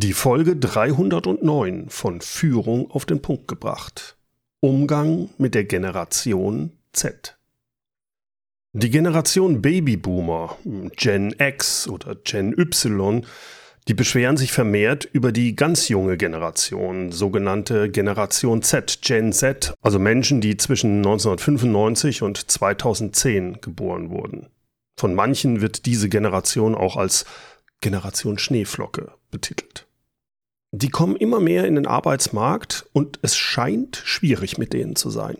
Die Folge 309 von Führung auf den Punkt gebracht. Umgang mit der Generation Z. Die Generation Babyboomer, Gen X oder Gen Y, die beschweren sich vermehrt über die ganz junge Generation, sogenannte Generation Z, Gen Z, also Menschen, die zwischen 1995 und 2010 geboren wurden. Von manchen wird diese Generation auch als Generation Schneeflocke betitelt. Die kommen immer mehr in den Arbeitsmarkt und es scheint schwierig mit denen zu sein.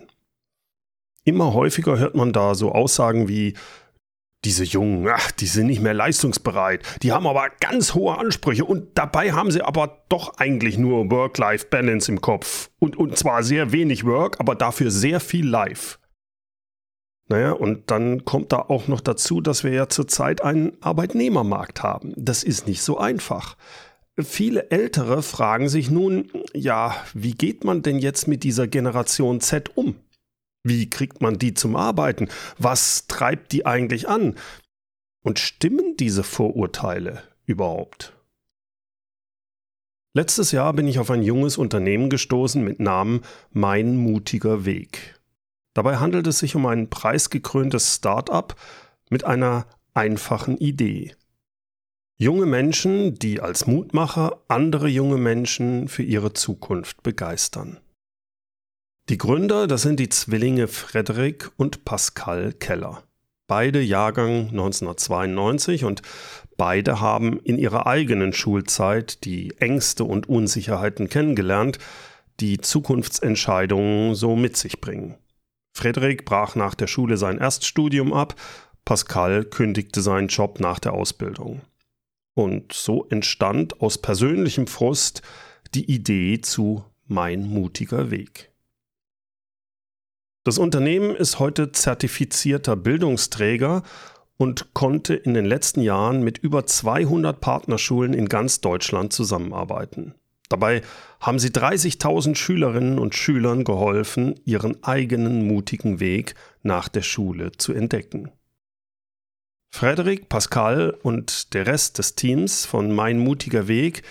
Immer häufiger hört man da so Aussagen wie, diese Jungen, ach, die sind nicht mehr leistungsbereit, die haben aber ganz hohe Ansprüche und dabei haben sie aber doch eigentlich nur Work-Life-Balance im Kopf. Und, und zwar sehr wenig Work, aber dafür sehr viel Life. Naja, und dann kommt da auch noch dazu, dass wir ja zurzeit einen Arbeitnehmermarkt haben. Das ist nicht so einfach. Viele Ältere fragen sich nun, ja, wie geht man denn jetzt mit dieser Generation Z um? Wie kriegt man die zum Arbeiten? Was treibt die eigentlich an? Und stimmen diese Vorurteile überhaupt? Letztes Jahr bin ich auf ein junges Unternehmen gestoßen mit Namen Mein mutiger Weg. Dabei handelt es sich um ein preisgekröntes Start-up mit einer einfachen Idee. Junge Menschen, die als Mutmacher andere junge Menschen für ihre Zukunft begeistern. Die Gründer, das sind die Zwillinge Frederik und Pascal Keller. Beide Jahrgang 1992 und beide haben in ihrer eigenen Schulzeit die Ängste und Unsicherheiten kennengelernt, die Zukunftsentscheidungen so mit sich bringen. Frederik brach nach der Schule sein Erststudium ab, Pascal kündigte seinen Job nach der Ausbildung. Und so entstand aus persönlichem Frust die Idee zu Mein mutiger Weg. Das Unternehmen ist heute zertifizierter Bildungsträger und konnte in den letzten Jahren mit über 200 Partnerschulen in ganz Deutschland zusammenarbeiten. Dabei haben sie 30.000 Schülerinnen und Schülern geholfen, ihren eigenen mutigen Weg nach der Schule zu entdecken. Frederik, Pascal und der Rest des Teams von Mein mutiger Weg,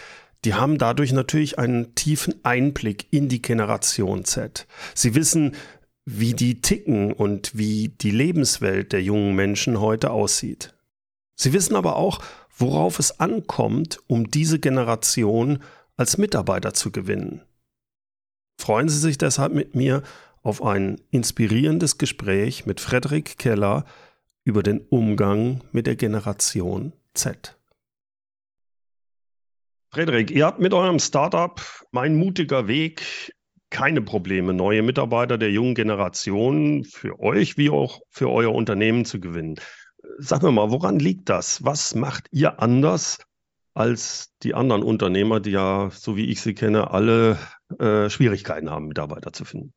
die haben dadurch natürlich einen tiefen Einblick in die Generation Z. Sie wissen, wie die ticken und wie die Lebenswelt der jungen Menschen heute aussieht. Sie wissen aber auch, worauf es ankommt, um diese Generation als Mitarbeiter zu gewinnen. Freuen Sie sich deshalb mit mir auf ein inspirierendes Gespräch mit Frederik Keller, über den Umgang mit der Generation Z. Frederik, ihr habt mit eurem Startup Mein mutiger Weg keine Probleme, neue Mitarbeiter der jungen Generation für euch wie auch für euer Unternehmen zu gewinnen. Sag mir mal, woran liegt das? Was macht ihr anders als die anderen Unternehmer, die ja, so wie ich sie kenne, alle äh, Schwierigkeiten haben, Mitarbeiter zu finden?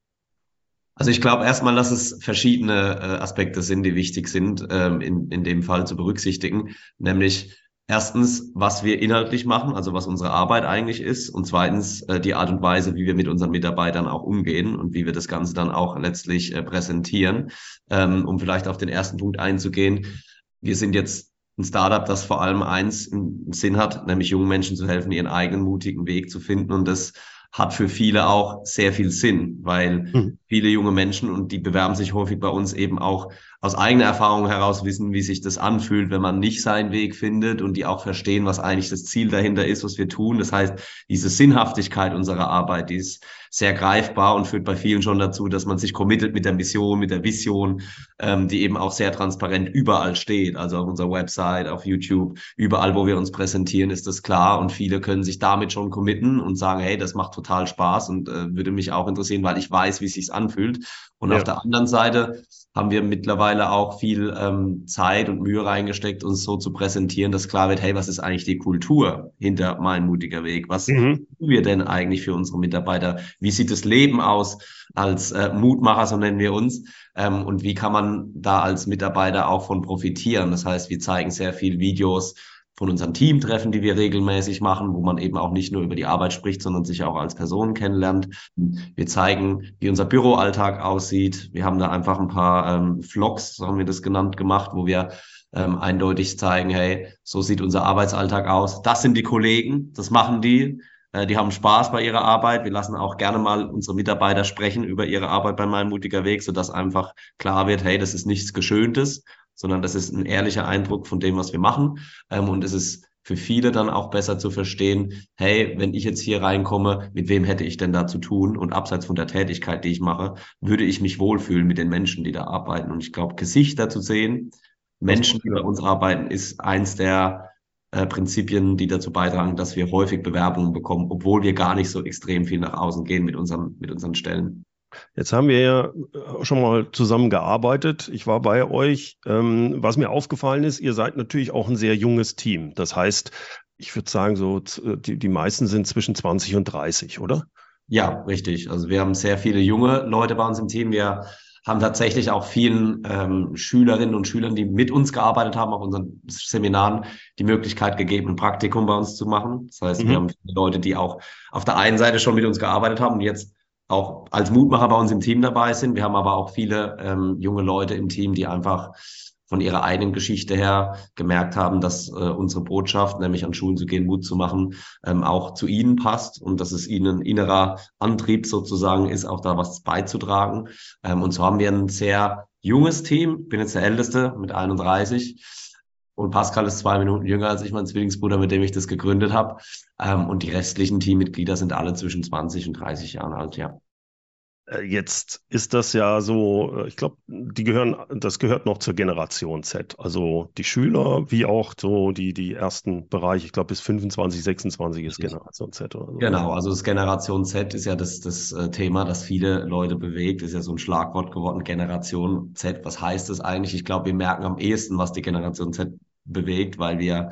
Also ich glaube erstmal, dass es verschiedene äh, Aspekte sind, die wichtig sind, ähm, in, in dem Fall zu berücksichtigen. Nämlich erstens, was wir inhaltlich machen, also was unsere Arbeit eigentlich ist. Und zweitens, äh, die Art und Weise, wie wir mit unseren Mitarbeitern auch umgehen und wie wir das Ganze dann auch letztlich äh, präsentieren. Ähm, um vielleicht auf den ersten Punkt einzugehen. Wir sind jetzt ein Startup, das vor allem eins im Sinn hat, nämlich jungen Menschen zu helfen, ihren eigenen mutigen Weg zu finden. Und das hat für viele auch sehr viel Sinn, weil mhm. Viele junge Menschen und die bewerben sich häufig bei uns eben auch aus eigener Erfahrung heraus wissen, wie sich das anfühlt, wenn man nicht seinen Weg findet und die auch verstehen, was eigentlich das Ziel dahinter ist, was wir tun. Das heißt, diese Sinnhaftigkeit unserer Arbeit, die ist sehr greifbar und führt bei vielen schon dazu, dass man sich committet mit der Mission, mit der Vision, ähm, die eben auch sehr transparent überall steht. Also auf unserer Website, auf YouTube, überall, wo wir uns präsentieren, ist das klar und viele können sich damit schon committen und sagen, hey, das macht total Spaß und äh, würde mich auch interessieren, weil ich weiß, wie es sich anfühlt. Und ja. auf der anderen Seite haben wir mittlerweile auch viel ähm, Zeit und Mühe reingesteckt, uns so zu präsentieren, dass klar wird, hey, was ist eigentlich die Kultur hinter mein mutiger Weg? Was mhm. tun wir denn eigentlich für unsere Mitarbeiter? Wie sieht das Leben aus als äh, Mutmacher, so nennen wir uns? Ähm, und wie kann man da als Mitarbeiter auch von profitieren? Das heißt, wir zeigen sehr viel Videos, von unseren Teamtreffen, die wir regelmäßig machen, wo man eben auch nicht nur über die Arbeit spricht, sondern sich auch als Person kennenlernt. Wir zeigen, wie unser Büroalltag aussieht. Wir haben da einfach ein paar ähm, Vlogs, so haben wir das genannt, gemacht, wo wir ähm, eindeutig zeigen, hey, so sieht unser Arbeitsalltag aus. Das sind die Kollegen, das machen die. Äh, die haben Spaß bei ihrer Arbeit. Wir lassen auch gerne mal unsere Mitarbeiter sprechen über ihre Arbeit bei meinem mutiger Weg, sodass einfach klar wird, hey, das ist nichts Geschöntes, sondern das ist ein ehrlicher Eindruck von dem, was wir machen. Ähm, und es ist für viele dann auch besser zu verstehen, hey, wenn ich jetzt hier reinkomme, mit wem hätte ich denn da zu tun? Und abseits von der Tätigkeit, die ich mache, würde ich mich wohlfühlen mit den Menschen, die da arbeiten. Und ich glaube, Gesichter zu sehen, Menschen, die bei uns arbeiten, ist eins der äh, Prinzipien, die dazu beitragen, dass wir häufig Bewerbungen bekommen, obwohl wir gar nicht so extrem viel nach außen gehen mit unseren, mit unseren Stellen. Jetzt haben wir ja äh, schon mal zusammen gearbeitet. Ich war bei euch. Ähm, was mir aufgefallen ist, ihr seid natürlich auch ein sehr junges Team. Das heißt, ich würde sagen, so äh, die, die meisten sind zwischen 20 und 30, oder? Ja, richtig. Also wir haben sehr viele junge Leute bei uns im Team. Wir haben tatsächlich auch vielen ähm, Schülerinnen und Schülern, die mit uns gearbeitet haben, auf unseren Seminaren, die Möglichkeit gegeben, ein Praktikum bei uns zu machen. Das heißt, mhm. wir haben viele Leute, die auch auf der einen Seite schon mit uns gearbeitet haben und jetzt auch als Mutmacher bei uns im Team dabei sind. Wir haben aber auch viele ähm, junge Leute im Team, die einfach von ihrer eigenen Geschichte her gemerkt haben, dass äh, unsere Botschaft, nämlich an Schulen zu gehen, Mut zu machen, ähm, auch zu ihnen passt und dass es ihnen innerer Antrieb sozusagen ist, auch da was beizutragen. Ähm, und so haben wir ein sehr junges Team. Ich bin jetzt der Älteste mit 31. Und Pascal ist zwei Minuten jünger als ich, mein Zwillingsbruder, mit dem ich das gegründet habe. Ähm, und die restlichen Teammitglieder sind alle zwischen 20 und 30 Jahren alt, ja. Äh, jetzt ist das ja so, äh, ich glaube, die gehören, das gehört noch zur Generation Z. Also die Schüler, wie auch so die, die ersten Bereiche, ich glaube bis 25, 26 ist Generation Z. Oder so. Genau, also das Generation Z ist ja das, das äh, Thema, das viele Leute bewegt, ist ja so ein Schlagwort geworden, Generation Z. Was heißt das eigentlich? Ich glaube, wir merken am ehesten, was die Generation Z bewegt, weil wir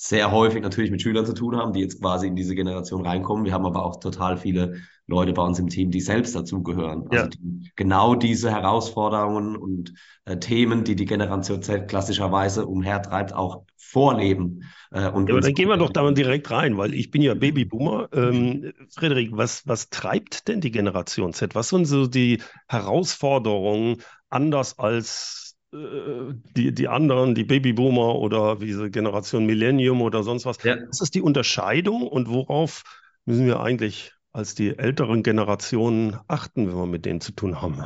sehr häufig natürlich mit Schülern zu tun haben, die jetzt quasi in diese Generation reinkommen. Wir haben aber auch total viele Leute bei uns im Team, die selbst dazugehören. Also die genau diese Herausforderungen und äh, Themen, die die Generation Z klassischerweise umhertreibt, auch vorleben. Äh, und ja, aber dann gehen wir doch da mal direkt rein, weil ich bin ja Babyboomer. Ähm, Frederik, was, was treibt denn die Generation Z? Was sind so die Herausforderungen anders als die, die anderen, die Babyboomer oder diese Generation Millennium oder sonst was. Ja. Was ist die Unterscheidung und worauf müssen wir eigentlich als die älteren Generationen achten, wenn wir mit denen zu tun haben?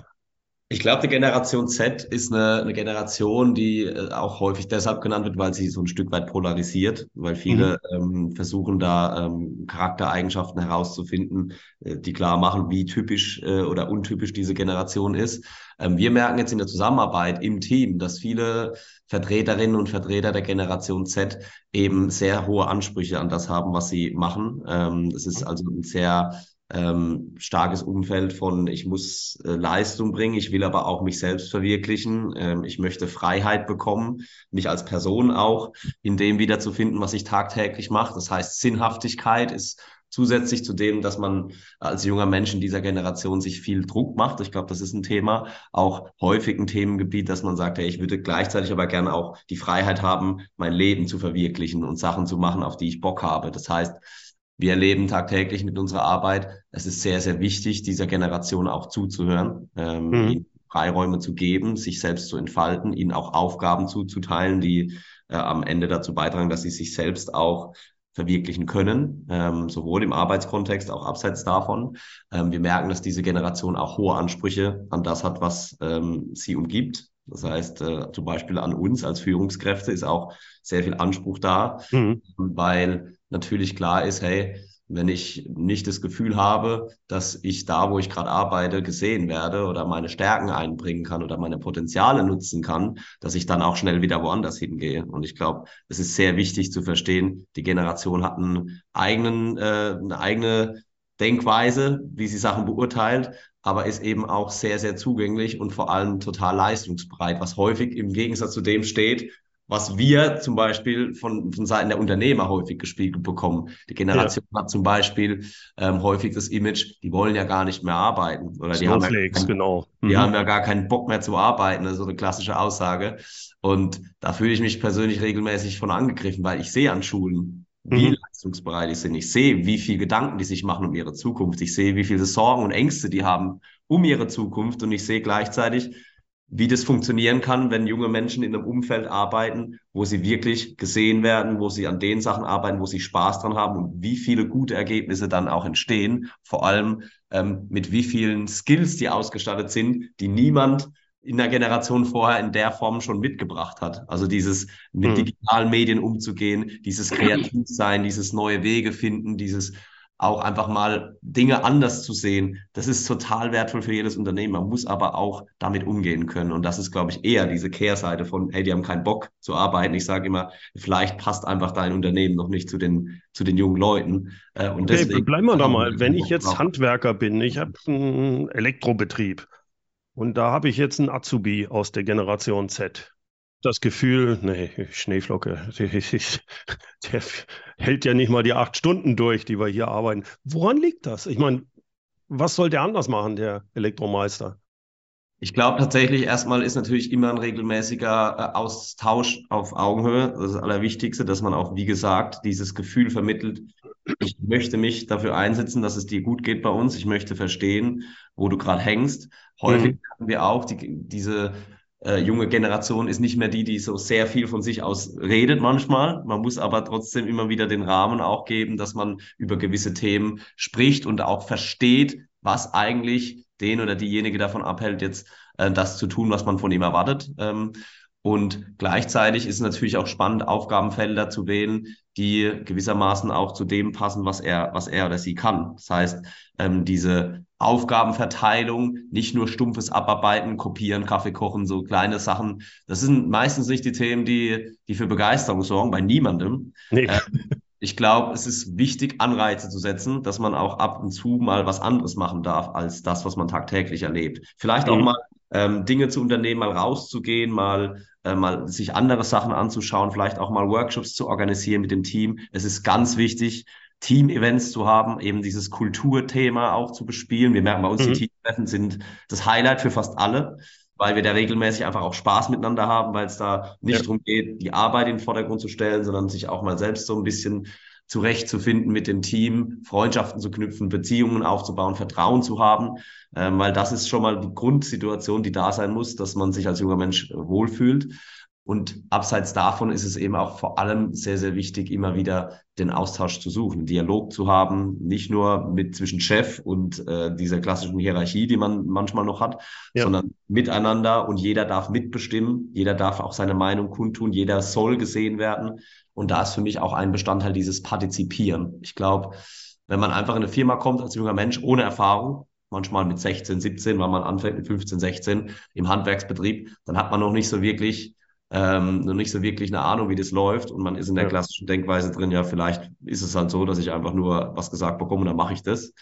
Ich glaube, die Generation Z ist eine, eine Generation, die äh, auch häufig deshalb genannt wird, weil sie so ein Stück weit polarisiert, weil viele mhm. ähm, versuchen da ähm, Charaktereigenschaften herauszufinden, äh, die klar machen, wie typisch äh, oder untypisch diese Generation ist. Ähm, wir merken jetzt in der Zusammenarbeit im Team, dass viele Vertreterinnen und Vertreter der Generation Z eben sehr hohe Ansprüche an das haben, was sie machen. Ähm, es ist also ein sehr ähm, starkes Umfeld von, ich muss äh, Leistung bringen, ich will aber auch mich selbst verwirklichen, ähm, ich möchte Freiheit bekommen, mich als Person auch in dem wiederzufinden, was ich tagtäglich mache. Das heißt, Sinnhaftigkeit ist zusätzlich zu dem, dass man als junger Mensch in dieser Generation sich viel Druck macht. Ich glaube, das ist ein Thema, auch häufig ein Themengebiet, dass man sagt, hey, ich würde gleichzeitig aber gerne auch die Freiheit haben, mein Leben zu verwirklichen und Sachen zu machen, auf die ich Bock habe. Das heißt, wir erleben tagtäglich mit unserer Arbeit, es ist sehr, sehr wichtig, dieser Generation auch zuzuhören, ähm, mhm. ihnen Freiräume zu geben, sich selbst zu entfalten, ihnen auch Aufgaben zuzuteilen, die äh, am Ende dazu beitragen, dass sie sich selbst auch verwirklichen können, ähm, sowohl im Arbeitskontext, auch abseits davon. Ähm, wir merken, dass diese Generation auch hohe Ansprüche an das hat, was ähm, sie umgibt. Das heißt, äh, zum Beispiel an uns als Führungskräfte ist auch sehr viel Anspruch da, mhm. weil natürlich klar ist, hey, wenn ich nicht das Gefühl habe, dass ich da, wo ich gerade arbeite, gesehen werde oder meine Stärken einbringen kann oder meine Potenziale nutzen kann, dass ich dann auch schnell wieder woanders hingehe. Und ich glaube, es ist sehr wichtig zu verstehen, die Generation hat einen eigenen, äh, eine eigene Denkweise, wie sie Sachen beurteilt, aber ist eben auch sehr, sehr zugänglich und vor allem total leistungsbereit, was häufig im Gegensatz zu dem steht, was wir zum Beispiel von, von Seiten der Unternehmer häufig gespiegelt bekommen. Die Generation ja. hat zum Beispiel ähm, häufig das Image, die wollen ja gar nicht mehr arbeiten. Oder die, haben ja, kein, genau. Mhm. die haben ja gar keinen Bock mehr zu arbeiten, das ist so eine klassische Aussage. Und da fühle ich mich persönlich regelmäßig von angegriffen, weil ich sehe an Schulen, wie mhm. leistungsbereit die sind. Ich sehe, wie viel Gedanken die sich machen um ihre Zukunft. Ich sehe, wie viele Sorgen und Ängste die haben um ihre Zukunft. Und ich sehe gleichzeitig, wie das funktionieren kann, wenn junge Menschen in einem Umfeld arbeiten, wo sie wirklich gesehen werden, wo sie an den Sachen arbeiten, wo sie Spaß dran haben und wie viele gute Ergebnisse dann auch entstehen. Vor allem ähm, mit wie vielen Skills die ausgestattet sind, die niemand in der Generation vorher in der Form schon mitgebracht hat. Also dieses mit mhm. digitalen Medien umzugehen, dieses Kreativsein, dieses neue Wege finden, dieses auch einfach mal Dinge anders zu sehen, das ist total wertvoll für jedes Unternehmen. Man muss aber auch damit umgehen können. Und das ist, glaube ich, eher diese Kehrseite von, hey, die haben keinen Bock zu arbeiten. Ich sage immer, vielleicht passt einfach dein Unternehmen noch nicht zu den, zu den jungen Leuten. Äh, und okay, deswegen, bleiben wir da mal. Wenn ich jetzt Handwerker bin, ich habe einen Elektrobetrieb und da habe ich jetzt einen Azubi aus der Generation Z das Gefühl, nee, Schneeflocke, der hält ja nicht mal die acht Stunden durch, die wir hier arbeiten. Woran liegt das? Ich meine, was soll der anders machen, der Elektromeister? Ich glaube tatsächlich, erstmal ist natürlich immer ein regelmäßiger äh, Austausch auf Augenhöhe. Das ist das Allerwichtigste, dass man auch, wie gesagt, dieses Gefühl vermittelt. Ich möchte mich dafür einsetzen, dass es dir gut geht bei uns. Ich möchte verstehen, wo du gerade hängst. Häufig mhm. haben wir auch die, diese äh, junge Generation ist nicht mehr die, die so sehr viel von sich aus redet manchmal. Man muss aber trotzdem immer wieder den Rahmen auch geben, dass man über gewisse Themen spricht und auch versteht, was eigentlich den oder diejenige davon abhält, jetzt äh, das zu tun, was man von ihm erwartet. Ähm, und gleichzeitig ist es natürlich auch spannend, Aufgabenfelder zu wählen, die gewissermaßen auch zu dem passen, was er, was er oder sie kann. Das heißt, ähm, diese Aufgabenverteilung, nicht nur stumpfes Abarbeiten, Kopieren, Kaffee kochen, so kleine Sachen. Das sind meistens nicht die Themen, die, die für Begeisterung sorgen, bei niemandem. Nee. Ähm, ich glaube, es ist wichtig, Anreize zu setzen, dass man auch ab und zu mal was anderes machen darf als das, was man tagtäglich erlebt. Vielleicht mhm. auch mal ähm, Dinge zu unternehmen, mal rauszugehen, mal äh, mal sich andere Sachen anzuschauen, vielleicht auch mal Workshops zu organisieren mit dem Team. Es ist ganz wichtig, Team-Events zu haben, eben dieses Kulturthema auch zu bespielen. Wir merken bei uns, mhm. die Team-Treffen sind das Highlight für fast alle, weil wir da regelmäßig einfach auch Spaß miteinander haben, weil es da nicht ja. darum geht, die Arbeit in den Vordergrund zu stellen, sondern sich auch mal selbst so ein bisschen zurechtzufinden mit dem Team, Freundschaften zu knüpfen, Beziehungen aufzubauen, Vertrauen zu haben, ähm, weil das ist schon mal die Grundsituation, die da sein muss, dass man sich als junger Mensch wohlfühlt. Und abseits davon ist es eben auch vor allem sehr, sehr wichtig, immer wieder den Austausch zu suchen, Dialog zu haben, nicht nur mit zwischen Chef und äh, dieser klassischen Hierarchie, die man manchmal noch hat, ja. sondern miteinander und jeder darf mitbestimmen, jeder darf auch seine Meinung kundtun, jeder soll gesehen werden. Und da ist für mich auch ein Bestandteil dieses Partizipieren. Ich glaube, wenn man einfach in eine Firma kommt als junger Mensch ohne Erfahrung, manchmal mit 16, 17, weil man anfängt mit 15, 16 im Handwerksbetrieb, dann hat man noch nicht so wirklich ähm, noch nicht so wirklich eine Ahnung, wie das läuft und man ist in der klassischen Denkweise drin, ja, vielleicht ist es halt so, dass ich einfach nur was gesagt bekomme und dann mache ich das.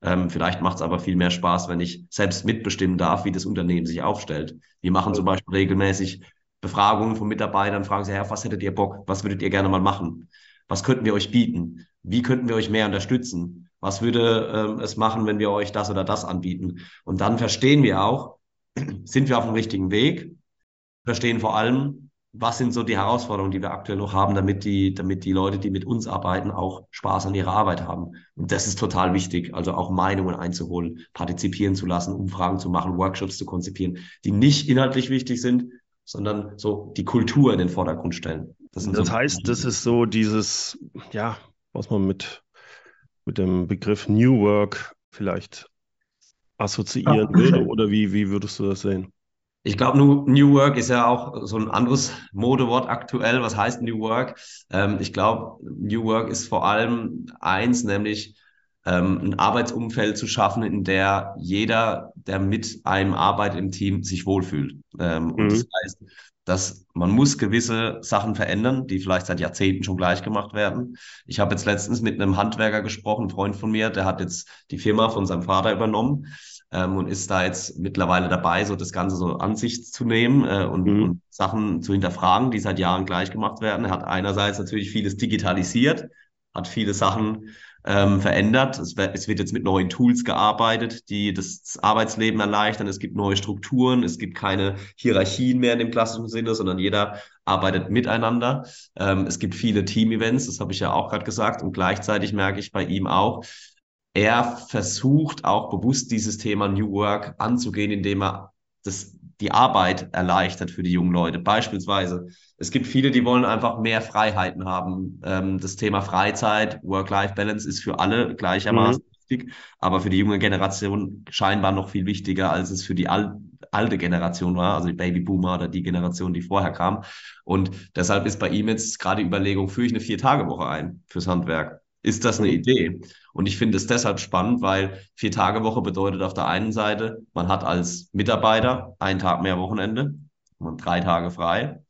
Ähm, vielleicht macht es aber viel mehr Spaß, wenn ich selbst mitbestimmen darf, wie das Unternehmen sich aufstellt. Wir machen zum Beispiel regelmäßig Befragungen von Mitarbeitern, fragen sie, Herr, was hättet ihr Bock? Was würdet ihr gerne mal machen? Was könnten wir euch bieten? Wie könnten wir euch mehr unterstützen? Was würde ähm, es machen, wenn wir euch das oder das anbieten? Und dann verstehen wir auch, sind wir auf dem richtigen Weg? Verstehen vor allem, was sind so die Herausforderungen, die wir aktuell noch haben, damit die, damit die Leute, die mit uns arbeiten, auch Spaß an ihrer Arbeit haben. Und das ist total wichtig, also auch Meinungen einzuholen, partizipieren zu lassen, Umfragen zu machen, Workshops zu konzipieren, die nicht inhaltlich wichtig sind, sondern so die Kultur in den Vordergrund stellen. Das, das so heißt, das ist so dieses, ja, was man mit, mit dem Begriff New Work vielleicht assoziieren ja. würde, oder wie, wie würdest du das sehen? Ich glaube, New Work ist ja auch so ein anderes Modewort aktuell. Was heißt New Work? Ähm, ich glaube, New Work ist vor allem eins, nämlich ähm, ein Arbeitsumfeld zu schaffen, in der jeder, der mit einem arbeitet im Team, sich wohlfühlt. Ähm, mhm. Und das heißt, dass man muss gewisse Sachen verändern, die vielleicht seit Jahrzehnten schon gleich gemacht werden. Ich habe jetzt letztens mit einem Handwerker gesprochen, ein Freund von mir, der hat jetzt die Firma von seinem Vater übernommen ähm, und ist da jetzt mittlerweile dabei, so das Ganze so an sich zu nehmen äh, und, mhm. und Sachen zu hinterfragen, die seit Jahren gleich gemacht werden. Er hat einerseits natürlich vieles digitalisiert, hat viele Sachen ähm, verändert. Es wird, es wird jetzt mit neuen Tools gearbeitet, die das Arbeitsleben erleichtern. Es gibt neue Strukturen, es gibt keine Hierarchien mehr in dem klassischen Sinne, sondern jeder arbeitet miteinander. Ähm, es gibt viele Team-Events, das habe ich ja auch gerade gesagt. Und gleichzeitig merke ich bei ihm auch, er versucht auch bewusst dieses Thema New Work anzugehen, indem er das die Arbeit erleichtert für die jungen Leute. Beispielsweise, es gibt viele, die wollen einfach mehr Freiheiten haben. Ähm, das Thema Freizeit, Work-Life-Balance ist für alle gleichermaßen mhm. wichtig, aber für die junge Generation scheinbar noch viel wichtiger, als es für die al alte Generation war, also die Babyboomer oder die Generation, die vorher kam. Und deshalb ist bei ihm jetzt gerade die Überlegung, führe ich eine Vier-Tage-Woche ein fürs Handwerk? Ist das eine Idee? Und ich finde es deshalb spannend, weil Vier-Tage-Woche bedeutet auf der einen Seite, man hat als Mitarbeiter einen Tag mehr Wochenende, man drei Tage frei,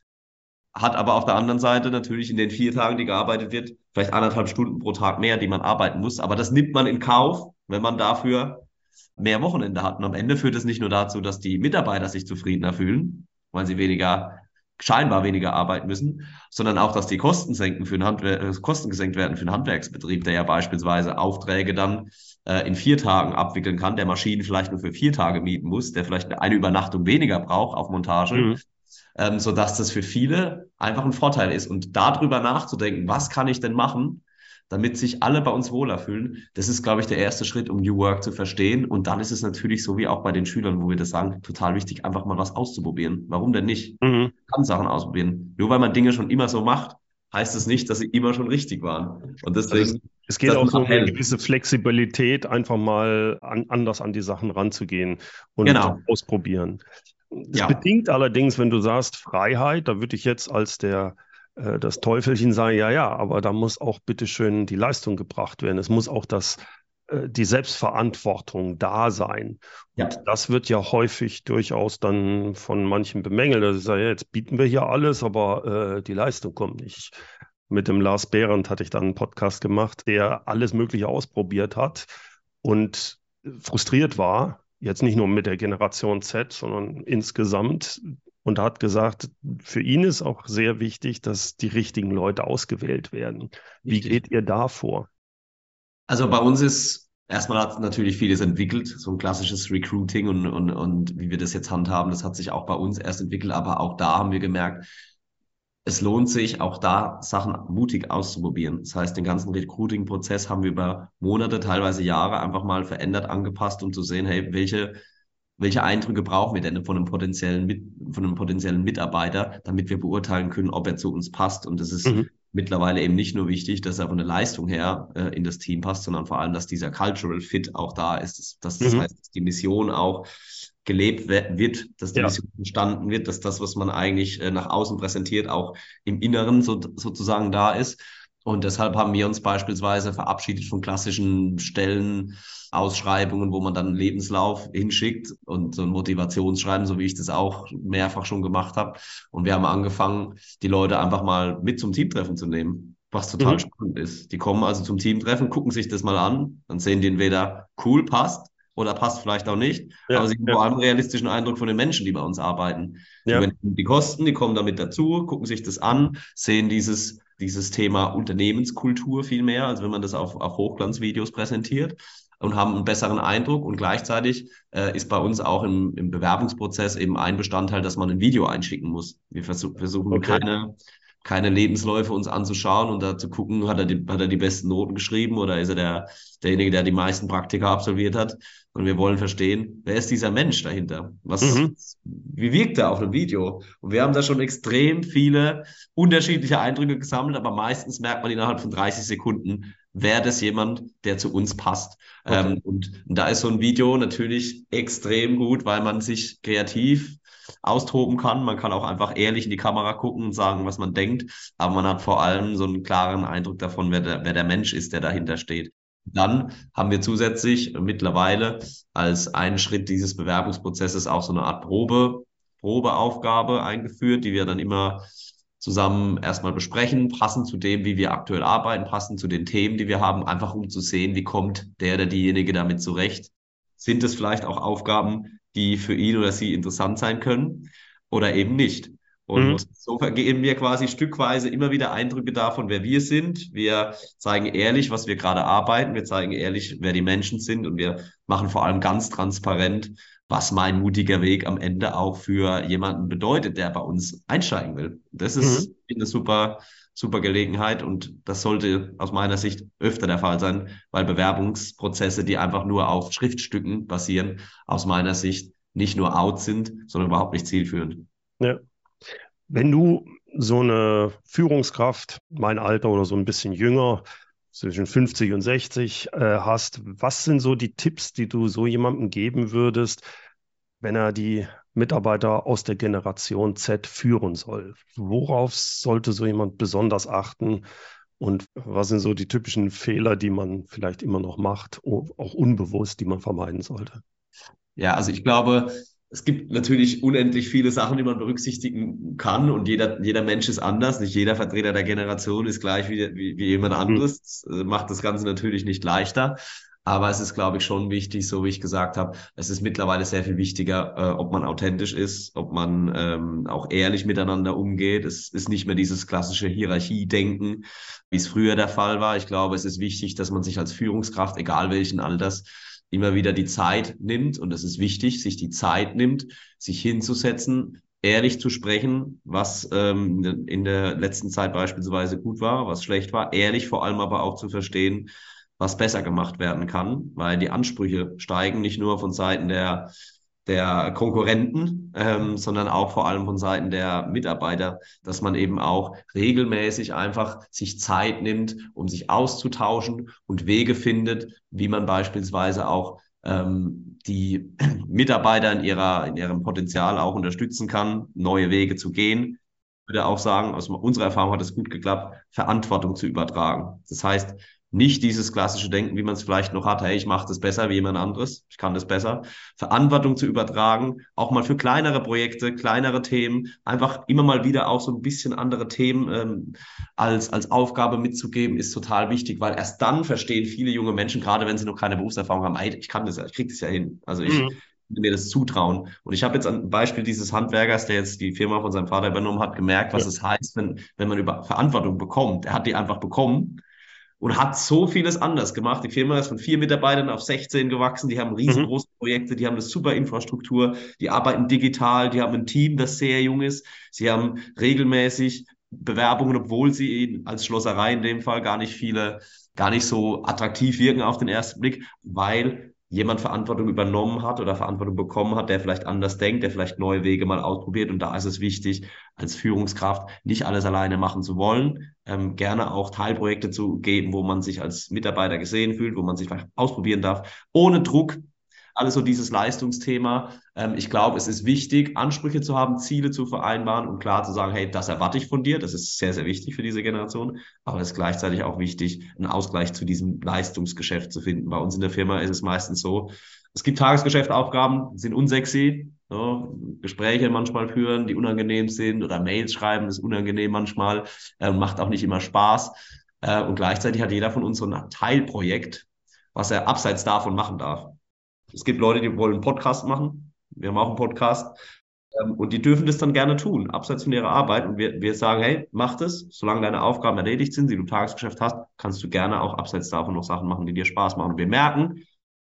hat aber auf der anderen Seite natürlich in den vier Tagen, die gearbeitet wird, vielleicht anderthalb Stunden pro Tag mehr, die man arbeiten muss. Aber das nimmt man in Kauf, wenn man dafür mehr Wochenende hat. Und am Ende führt es nicht nur dazu, dass die Mitarbeiter sich zufriedener fühlen, weil sie weniger scheinbar weniger arbeiten müssen, sondern auch, dass die Kosten senken für den Handwer äh, Kosten gesenkt werden für den Handwerksbetrieb, der ja beispielsweise Aufträge dann äh, in vier Tagen abwickeln kann, der Maschinen vielleicht nur für vier Tage mieten muss, der vielleicht eine Übernachtung weniger braucht auf Montage, mhm. ähm, so dass das für viele einfach ein Vorteil ist. Und darüber nachzudenken, was kann ich denn machen, damit sich alle bei uns wohler fühlen. Das ist, glaube ich, der erste Schritt, um New Work zu verstehen. Und dann ist es natürlich so wie auch bei den Schülern, wo wir das sagen, total wichtig, einfach mal was auszuprobieren. Warum denn nicht? Mhm. Kann Sachen ausprobieren. Nur weil man Dinge schon immer so macht, heißt es nicht, dass sie immer schon richtig waren. Und deswegen. Also es geht auch so um eine gewisse Flexibilität, einfach mal an, anders an die Sachen ranzugehen und genau. ausprobieren. Das ja. bedingt allerdings, wenn du sagst Freiheit, da würde ich jetzt als der äh, das Teufelchen sagen, ja, ja, aber da muss auch bitteschön die Leistung gebracht werden. Es muss auch das, äh, die Selbstverantwortung da sein. Ja. Und das wird ja häufig durchaus dann von manchen bemängelt. Das ist ja, jetzt bieten wir hier alles, aber äh, die Leistung kommt nicht. Mit dem Lars Behrendt hatte ich dann einen Podcast gemacht, der alles Mögliche ausprobiert hat und frustriert war, jetzt nicht nur mit der Generation Z, sondern insgesamt und hat gesagt, für ihn ist auch sehr wichtig, dass die richtigen Leute ausgewählt werden. Wie Richtig. geht ihr da vor? Also bei uns ist erstmal hat natürlich vieles entwickelt, so ein klassisches Recruiting und, und, und wie wir das jetzt handhaben, das hat sich auch bei uns erst entwickelt, aber auch da haben wir gemerkt, es lohnt sich auch da Sachen mutig auszuprobieren. Das heißt, den ganzen Recruiting-Prozess haben wir über Monate, teilweise Jahre einfach mal verändert, angepasst, um zu sehen, hey, welche welche Eindrücke brauchen wir denn von einem potenziellen, von einem potenziellen Mitarbeiter, damit wir beurteilen können, ob er zu uns passt. Und das ist mhm. mittlerweile eben nicht nur wichtig, dass er von der Leistung her äh, in das Team passt, sondern vor allem, dass dieser Cultural Fit auch da ist. Dass das mhm. heißt, dass die Mission auch gelebt wird, dass die ja. Mission verstanden wird, dass das, was man eigentlich äh, nach außen präsentiert, auch im Inneren so, sozusagen da ist. Und deshalb haben wir uns beispielsweise verabschiedet von klassischen Stellenausschreibungen, wo man dann einen Lebenslauf hinschickt und so ein Motivationsschreiben, so wie ich das auch mehrfach schon gemacht habe. Und wir haben angefangen, die Leute einfach mal mit zum Teamtreffen zu nehmen, was total mhm. spannend ist. Die kommen also zum Teamtreffen, gucken sich das mal an, dann sehen die entweder cool passt oder passt vielleicht auch nicht, ja, aber sie haben ja. vor allem einen realistischen Eindruck von den Menschen, die bei uns arbeiten. Ja. Die, die Kosten, die kommen damit dazu, gucken sich das an, sehen dieses dieses Thema Unternehmenskultur viel mehr, als wenn man das auf, auf Hochglanzvideos präsentiert und haben einen besseren Eindruck. Und gleichzeitig äh, ist bei uns auch im, im Bewerbungsprozess eben ein Bestandteil, dass man ein Video einschicken muss. Wir versuch, versuchen okay. keine, keine Lebensläufe uns anzuschauen und da zu gucken, hat er, die, hat er die besten Noten geschrieben oder ist er der, derjenige, der die meisten Praktika absolviert hat. Und wir wollen verstehen, wer ist dieser Mensch dahinter? Was, mhm. wie wirkt er auf einem Video? Und wir haben da schon extrem viele unterschiedliche Eindrücke gesammelt, aber meistens merkt man innerhalb von 30 Sekunden, wäre das jemand, der zu uns passt. Okay. Ähm, und, und da ist so ein Video natürlich extrem gut, weil man sich kreativ austoben kann. Man kann auch einfach ehrlich in die Kamera gucken und sagen, was man denkt. Aber man hat vor allem so einen klaren Eindruck davon, wer der, wer der Mensch ist, der dahinter steht. Dann haben wir zusätzlich mittlerweile als einen Schritt dieses Bewerbungsprozesses auch so eine Art Probe, Probeaufgabe eingeführt, die wir dann immer zusammen erstmal besprechen, passend zu dem, wie wir aktuell arbeiten, passend zu den Themen, die wir haben, einfach um zu sehen, wie kommt der oder diejenige damit zurecht. Sind es vielleicht auch Aufgaben, die für ihn oder sie interessant sein können oder eben nicht? Und mhm. so geben wir quasi stückweise immer wieder Eindrücke davon, wer wir sind. Wir zeigen ehrlich, was wir gerade arbeiten. Wir zeigen ehrlich, wer die Menschen sind. Und wir machen vor allem ganz transparent, was mein mutiger Weg am Ende auch für jemanden bedeutet, der bei uns einsteigen will. Das ist mhm. eine super, super Gelegenheit und das sollte aus meiner Sicht öfter der Fall sein, weil Bewerbungsprozesse, die einfach nur auf Schriftstücken basieren, aus meiner Sicht nicht nur out sind, sondern überhaupt nicht zielführend. Ja. Wenn du so eine Führungskraft, mein Alter oder so ein bisschen jünger, zwischen 50 und 60 äh, hast, was sind so die Tipps, die du so jemandem geben würdest, wenn er die Mitarbeiter aus der Generation Z führen soll? Worauf sollte so jemand besonders achten? Und was sind so die typischen Fehler, die man vielleicht immer noch macht, auch unbewusst, die man vermeiden sollte? Ja, also ich glaube, es gibt natürlich unendlich viele Sachen, die man berücksichtigen kann und jeder, jeder Mensch ist anders. Nicht jeder Vertreter der Generation ist gleich wie, wie, wie jemand hm. anderes. Das macht das Ganze natürlich nicht leichter. Aber es ist, glaube ich, schon wichtig, so wie ich gesagt habe, es ist mittlerweile sehr viel wichtiger, äh, ob man authentisch ist, ob man ähm, auch ehrlich miteinander umgeht. Es ist nicht mehr dieses klassische Hierarchie-Denken, wie es früher der Fall war. Ich glaube, es ist wichtig, dass man sich als Führungskraft, egal welchen Alters, immer wieder die Zeit nimmt. Und es ist wichtig, sich die Zeit nimmt, sich hinzusetzen, ehrlich zu sprechen, was ähm, in der letzten Zeit beispielsweise gut war, was schlecht war, ehrlich vor allem aber auch zu verstehen, was besser gemacht werden kann, weil die Ansprüche steigen nicht nur von Seiten der, der Konkurrenten, ähm, sondern auch vor allem von Seiten der Mitarbeiter, dass man eben auch regelmäßig einfach sich Zeit nimmt, um sich auszutauschen und Wege findet, wie man beispielsweise auch ähm, die Mitarbeiter in, ihrer, in ihrem Potenzial auch unterstützen kann, neue Wege zu gehen. Ich würde auch sagen, aus unserer Erfahrung hat es gut geklappt, Verantwortung zu übertragen. Das heißt, nicht dieses klassische Denken, wie man es vielleicht noch hat, hey, ich mache das besser wie jemand anderes, ich kann das besser. Verantwortung zu übertragen, auch mal für kleinere Projekte, kleinere Themen, einfach immer mal wieder auch so ein bisschen andere Themen ähm, als, als Aufgabe mitzugeben, ist total wichtig, weil erst dann verstehen viele junge Menschen, gerade wenn sie noch keine Berufserfahrung haben, hey, ich kann das ja, ich kriege das ja hin. Also ich, mhm mir das zutrauen. Und ich habe jetzt ein Beispiel dieses Handwerkers, der jetzt die Firma von seinem Vater übernommen hat, gemerkt, was ja. es heißt, wenn, wenn man über Verantwortung bekommt. Er hat die einfach bekommen und hat so vieles anders gemacht. Die Firma ist von vier Mitarbeitern auf 16 gewachsen, die haben riesengroße mhm. Projekte, die haben eine super Infrastruktur, die arbeiten digital, die haben ein Team, das sehr jung ist, sie haben regelmäßig Bewerbungen, obwohl sie als Schlosserei in dem Fall gar nicht viele, gar nicht so attraktiv wirken auf den ersten Blick, weil jemand Verantwortung übernommen hat oder Verantwortung bekommen hat, der vielleicht anders denkt, der vielleicht neue Wege mal ausprobiert. Und da ist es wichtig, als Führungskraft nicht alles alleine machen zu wollen, ähm, gerne auch Teilprojekte zu geben, wo man sich als Mitarbeiter gesehen fühlt, wo man sich vielleicht ausprobieren darf, ohne Druck, alles so dieses Leistungsthema. Ähm, ich glaube, es ist wichtig, Ansprüche zu haben, Ziele zu vereinbaren und klar zu sagen, hey, das erwarte ich von dir. Das ist sehr, sehr wichtig für diese Generation. Aber es ist gleichzeitig auch wichtig, einen Ausgleich zu diesem Leistungsgeschäft zu finden. Bei uns in der Firma ist es meistens so, es gibt Tagesgeschäftaufgaben, sind unsexy. So, Gespräche manchmal führen, die unangenehm sind oder Mails schreiben, ist unangenehm manchmal, äh, macht auch nicht immer Spaß. Äh, und gleichzeitig hat jeder von uns so ein Teilprojekt, was er abseits davon machen darf. Es gibt Leute, die wollen einen Podcast machen. Wir haben auch einen Podcast. Ähm, und die dürfen das dann gerne tun, abseits von ihrer Arbeit. Und wir, wir sagen, hey, mach das, solange deine Aufgaben erledigt sind, die du im Tagesgeschäft hast, kannst du gerne auch abseits davon noch Sachen machen, die dir Spaß machen. Und wir merken,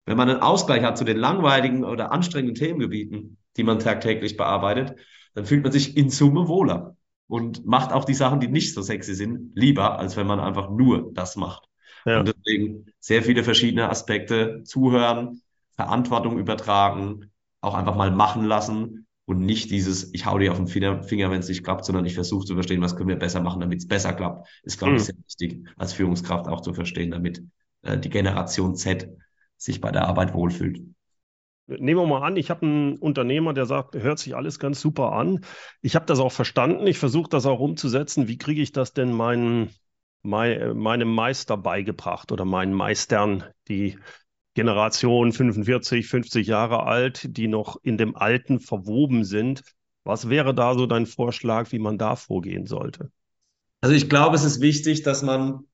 wenn man einen Ausgleich hat zu den langweiligen oder anstrengenden Themengebieten, die man tagtäglich bearbeitet, dann fühlt man sich in Summe wohler und macht auch die Sachen, die nicht so sexy sind, lieber, als wenn man einfach nur das macht. Ja. Und deswegen sehr viele verschiedene Aspekte zuhören, Verantwortung übertragen, auch einfach mal machen lassen und nicht dieses, ich hau dir auf den Finger, Finger wenn es nicht klappt, sondern ich versuche zu verstehen, was können wir besser machen, damit es besser klappt. Ist, glaube mhm. ich, sehr wichtig als Führungskraft auch zu verstehen, damit äh, die Generation Z sich bei der Arbeit wohlfühlt. Nehmen wir mal an, ich habe einen Unternehmer, der sagt, hört sich alles ganz super an. Ich habe das auch verstanden. Ich versuche das auch umzusetzen. Wie kriege ich das denn meinen, mein, meinem Meister beigebracht oder meinen Meistern, die Generation 45, 50 Jahre alt, die noch in dem Alten verwoben sind. Was wäre da so dein Vorschlag, wie man da vorgehen sollte? Also ich glaube, es ist wichtig, dass man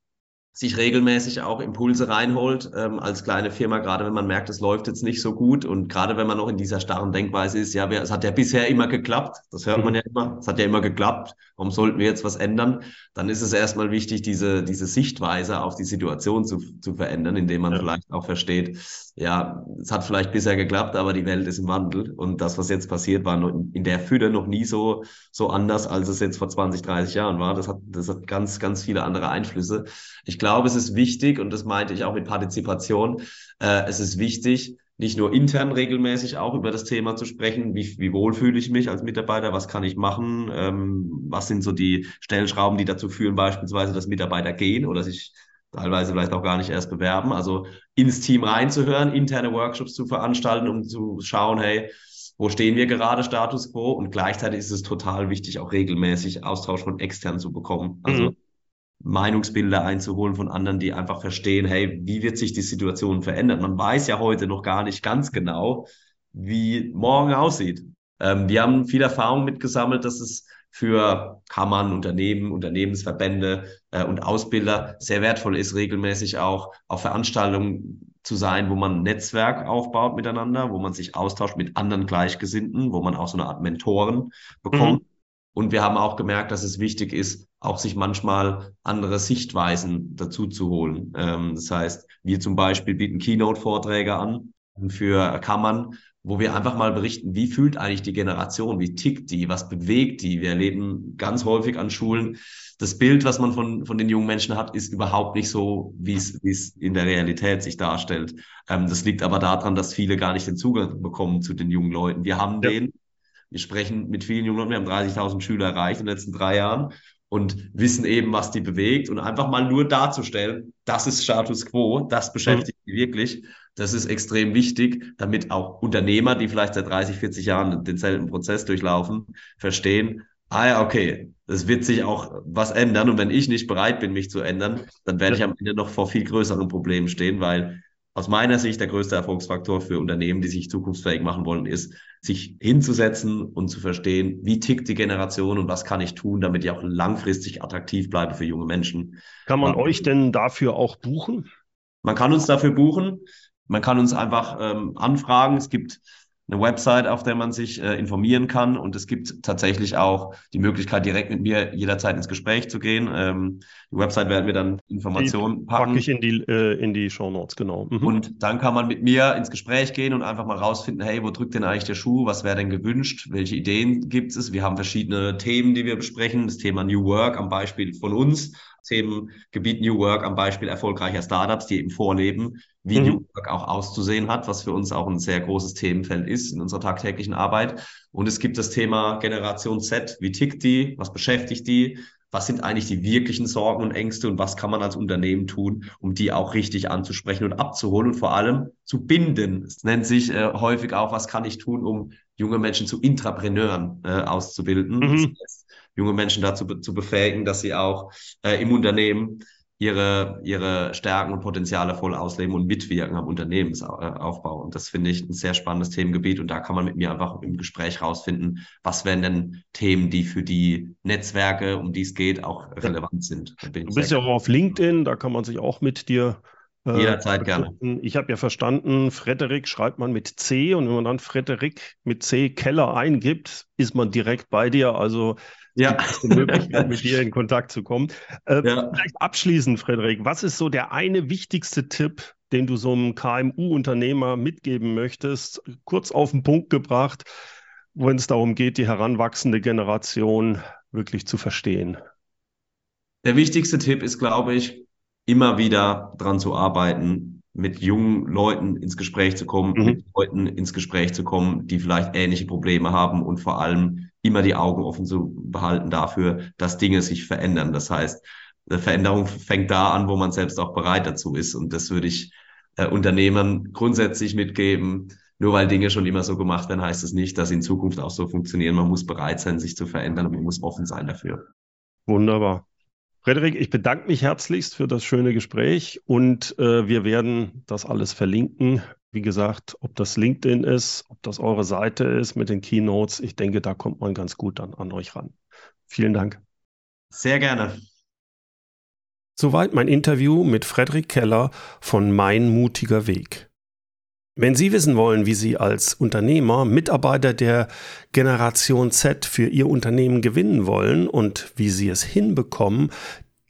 sich regelmäßig auch Impulse reinholt ähm, als kleine Firma, gerade wenn man merkt, es läuft jetzt nicht so gut und gerade wenn man noch in dieser starren Denkweise ist, ja, es hat ja bisher immer geklappt, das hört man ja immer, es hat ja immer geklappt, warum sollten wir jetzt was ändern? Dann ist es erstmal wichtig, diese, diese Sichtweise auf die Situation zu, zu verändern, indem man ja. vielleicht auch versteht, ja, es hat vielleicht bisher geklappt, aber die Welt ist im Wandel und das, was jetzt passiert, war in der Fülle noch nie so, so anders, als es jetzt vor 20, 30 Jahren war. Das hat, das hat ganz, ganz viele andere Einflüsse. Ich glaube, es ist wichtig, und das meinte ich auch mit Partizipation, äh, es ist wichtig, nicht nur intern regelmäßig auch über das Thema zu sprechen, wie, wie wohl fühle ich mich als Mitarbeiter, was kann ich machen, ähm, was sind so die Stellschrauben, die dazu führen beispielsweise, dass Mitarbeiter gehen oder sich teilweise vielleicht auch gar nicht erst bewerben. Also ins Team reinzuhören, interne Workshops zu veranstalten, um zu schauen, hey, wo stehen wir gerade, Status quo? Und gleichzeitig ist es total wichtig, auch regelmäßig Austausch von extern zu bekommen. Also mhm. Meinungsbilder einzuholen von anderen, die einfach verstehen, hey, wie wird sich die Situation verändern? Man weiß ja heute noch gar nicht ganz genau, wie morgen aussieht. Ähm, wir haben viel Erfahrung mitgesammelt, dass es für Kammern, Unternehmen, Unternehmensverbände äh, und Ausbilder sehr wertvoll ist, regelmäßig auch auf Veranstaltungen zu sein, wo man ein Netzwerk aufbaut miteinander, wo man sich austauscht mit anderen Gleichgesinnten, wo man auch so eine Art Mentoren bekommt. Mhm. Und wir haben auch gemerkt, dass es wichtig ist, auch sich manchmal andere Sichtweisen dazu zu holen. Ähm, das heißt, wir zum Beispiel bieten Keynote-Vorträge an für Kammern, wo wir einfach mal berichten, wie fühlt eigentlich die Generation, wie tickt die, was bewegt die. Wir erleben ganz häufig an Schulen, das Bild, was man von, von den jungen Menschen hat, ist überhaupt nicht so, wie es, in der Realität sich darstellt. Ähm, das liegt aber daran, dass viele gar nicht den Zugang bekommen zu den jungen Leuten. Wir haben ja. den, wir sprechen mit vielen jungen Leuten, wir haben 30.000 Schüler erreicht in den letzten drei Jahren und wissen eben, was die bewegt und einfach mal nur darzustellen, das ist Status quo, das beschäftigt mhm. die wirklich. Das ist extrem wichtig, damit auch Unternehmer, die vielleicht seit 30, 40 Jahren denselben Prozess durchlaufen, verstehen, ah ja, okay, es wird sich auch was ändern und wenn ich nicht bereit bin, mich zu ändern, dann werde ich am Ende noch vor viel größeren Problemen stehen, weil aus meiner Sicht der größte Erfolgsfaktor für Unternehmen, die sich zukunftsfähig machen wollen, ist, sich hinzusetzen und zu verstehen, wie tickt die Generation und was kann ich tun, damit ich auch langfristig attraktiv bleibe für junge Menschen. Kann man ja. euch denn dafür auch buchen? Man kann uns dafür buchen. Man kann uns einfach ähm, anfragen. Es gibt eine Website, auf der man sich äh, informieren kann. Und es gibt tatsächlich auch die Möglichkeit, direkt mit mir jederzeit ins Gespräch zu gehen. Ähm, die Website werden wir dann Informationen die packen. Packe ich in die, äh, in die Show Notes, genau. Mhm. Und dann kann man mit mir ins Gespräch gehen und einfach mal rausfinden, hey, wo drückt denn eigentlich der Schuh? Was wäre denn gewünscht? Welche Ideen gibt es? Wir haben verschiedene Themen, die wir besprechen. Das Thema New Work am Beispiel von uns, Themengebiet New Work am Beispiel erfolgreicher Startups, die eben vorleben, wie mhm. New Work auch auszusehen hat, was für uns auch ein sehr großes Themenfeld ist in unserer tagtäglichen Arbeit. Und es gibt das Thema Generation Z, wie tickt die, was beschäftigt die, was sind eigentlich die wirklichen Sorgen und Ängste und was kann man als Unternehmen tun, um die auch richtig anzusprechen und abzuholen und vor allem zu binden. Es nennt sich äh, häufig auch, was kann ich tun, um junge Menschen zu Intrapreneuren äh, auszubilden. Mhm. Junge Menschen dazu zu befähigen, dass sie auch äh, im Unternehmen ihre, ihre Stärken und Potenziale voll ausleben und mitwirken am Unternehmensaufbau. Und das finde ich ein sehr spannendes Themengebiet. Und da kann man mit mir einfach im Gespräch rausfinden, was wären denn Themen, die für die Netzwerke, um die es geht, auch relevant sind. Du bist ja auch auf LinkedIn, da kann man sich auch mit dir äh, Jederzeit gerne. Ich habe ja verstanden, Frederik schreibt man mit C und wenn man dann Frederik mit C Keller eingibt, ist man direkt bei dir. Also ja. die Möglichkeit, mit dir in Kontakt zu kommen. Äh, ja. Vielleicht abschließend, Frederik, was ist so der eine wichtigste Tipp, den du so einem KMU-Unternehmer mitgeben möchtest, kurz auf den Punkt gebracht, wenn es darum geht, die heranwachsende Generation wirklich zu verstehen? Der wichtigste Tipp ist, glaube ich, immer wieder dran zu arbeiten, mit jungen Leuten ins Gespräch zu kommen, mhm. mit Leuten ins Gespräch zu kommen, die vielleicht ähnliche Probleme haben und vor allem immer die Augen offen zu behalten dafür, dass Dinge sich verändern. Das heißt, Veränderung fängt da an, wo man selbst auch bereit dazu ist. Und das würde ich äh, Unternehmern grundsätzlich mitgeben. Nur weil Dinge schon immer so gemacht werden, heißt es das nicht, dass sie in Zukunft auch so funktionieren. Man muss bereit sein, sich zu verändern und man muss offen sein dafür. Wunderbar. Frederik, ich bedanke mich herzlichst für das schöne Gespräch und äh, wir werden das alles verlinken. Wie gesagt, ob das LinkedIn ist, ob das eure Seite ist mit den Keynotes, ich denke, da kommt man ganz gut dann an euch ran. Vielen Dank. Sehr gerne. Soweit mein Interview mit Frederik Keller von Mein mutiger Weg. Wenn Sie wissen wollen, wie Sie als Unternehmer Mitarbeiter der Generation Z für Ihr Unternehmen gewinnen wollen und wie Sie es hinbekommen,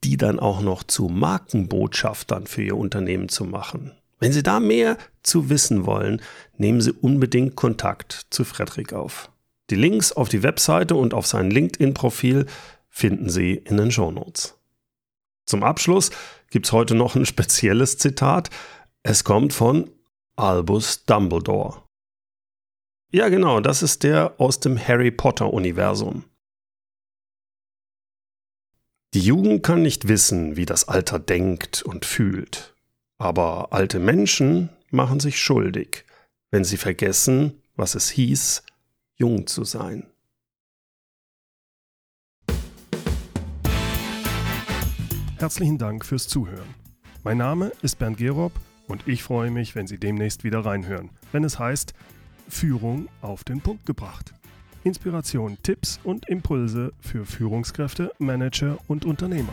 die dann auch noch zu Markenbotschaftern für Ihr Unternehmen zu machen. Wenn Sie da mehr zu wissen wollen, nehmen Sie unbedingt Kontakt zu Frederik auf. Die Links auf die Webseite und auf sein LinkedIn-Profil finden Sie in den Shownotes. Zum Abschluss gibt es heute noch ein spezielles Zitat. Es kommt von Albus Dumbledore. Ja, genau, das ist der aus dem Harry Potter-Universum. Die Jugend kann nicht wissen, wie das Alter denkt und fühlt. Aber alte Menschen machen sich schuldig, wenn sie vergessen, was es hieß, jung zu sein. Herzlichen Dank fürs Zuhören. Mein Name ist Bernd Gerob und ich freue mich, wenn Sie demnächst wieder reinhören, wenn es heißt Führung auf den Punkt gebracht. Inspiration, Tipps und Impulse für Führungskräfte, Manager und Unternehmer.